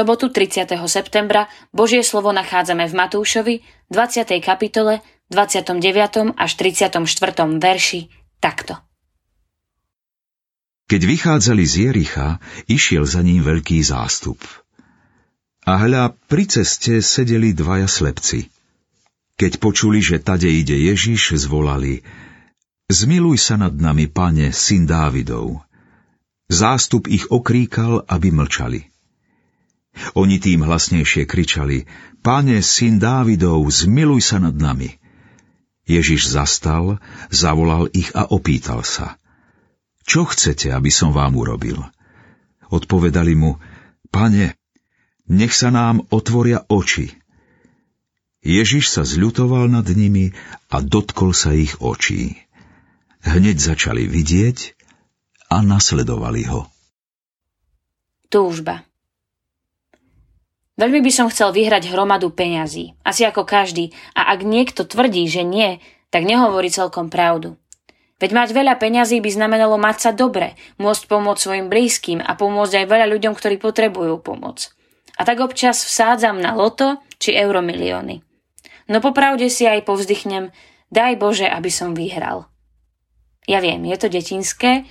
sobotu 30. septembra Božie slovo nachádzame v Matúšovi 20. kapitole 29. až 34. verši takto. Keď vychádzali z Jericha, išiel za ním veľký zástup. A hľa, pri ceste sedeli dvaja slepci. Keď počuli, že tade ide Ježiš, zvolali Zmiluj sa nad nami, pane, syn Dávidov. Zástup ich okríkal, aby mlčali. Oni tým hlasnejšie kričali, Pane, syn Dávidov, zmiluj sa nad nami. Ježiš zastal, zavolal ich a opýtal sa. Čo chcete, aby som vám urobil? Odpovedali mu, Pane, nech sa nám otvoria oči. Ježiš sa zľutoval nad nimi a dotkol sa ich očí. Hneď začali vidieť a nasledovali ho. Túžba Veľmi by som chcel vyhrať hromadu peňazí, asi ako každý, a ak niekto tvrdí, že nie, tak nehovorí celkom pravdu. Veď mať veľa peňazí by znamenalo mať sa dobre, môcť pomôcť svojim blízkym a pomôcť aj veľa ľuďom, ktorí potrebujú pomoc. A tak občas vsádzam na loto či euromilióny. No popravde si aj povzdychnem, daj Bože, aby som vyhral. Ja viem, je to detinské,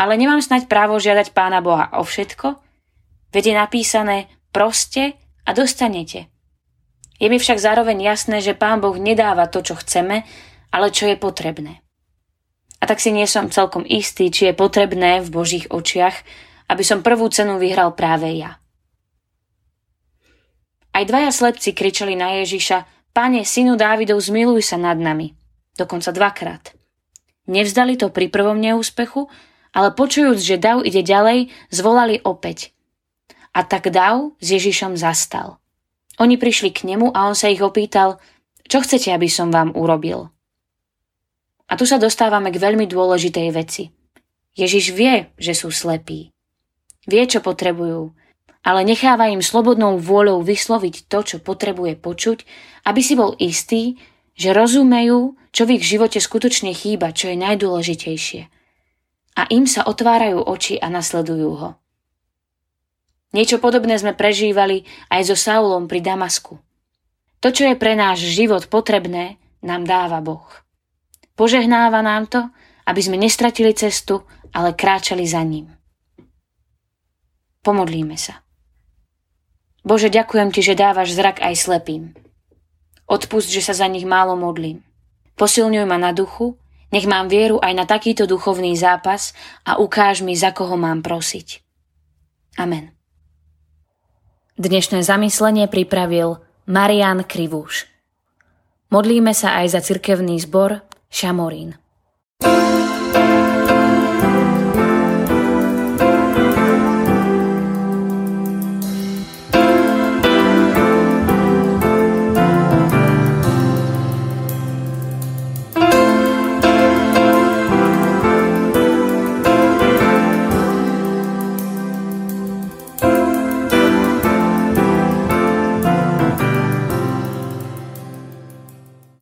ale nemám snať právo žiadať Pána Boha o všetko, veď je napísané proste a dostanete. Je mi však zároveň jasné, že Pán Boh nedáva to, čo chceme, ale čo je potrebné. A tak si nie som celkom istý, či je potrebné v Božích očiach, aby som prvú cenu vyhral práve ja. Aj dvaja slepci kričali na Ježiša, Pane, synu Dávidov, zmiluj sa nad nami. Dokonca dvakrát. Nevzdali to pri prvom neúspechu, ale počujúc, že Dav ide ďalej, zvolali opäť. A tak Dav s Ježišom zastal. Oni prišli k nemu a on sa ich opýtal, čo chcete, aby som vám urobil? A tu sa dostávame k veľmi dôležitej veci. Ježiš vie, že sú slepí. Vie, čo potrebujú, ale necháva im slobodnou vôľou vysloviť to, čo potrebuje počuť, aby si bol istý, že rozumejú, čo v ich živote skutočne chýba, čo je najdôležitejšie. A im sa otvárajú oči a nasledujú ho. Niečo podobné sme prežívali aj so Saulom pri Damasku. To, čo je pre náš život potrebné, nám dáva Boh. Požehnáva nám to, aby sme nestratili cestu, ale kráčali za ním. Pomodlíme sa. Bože, ďakujem Ti, že dávaš zrak aj slepým. Odpust, že sa za nich málo modlím. Posilňuj ma na duchu, nech mám vieru aj na takýto duchovný zápas a ukáž mi, za koho mám prosiť. Amen. Dnešné zamyslenie pripravil Marian Krivúš. Modlíme sa aj za cirkevný zbor Šamorín.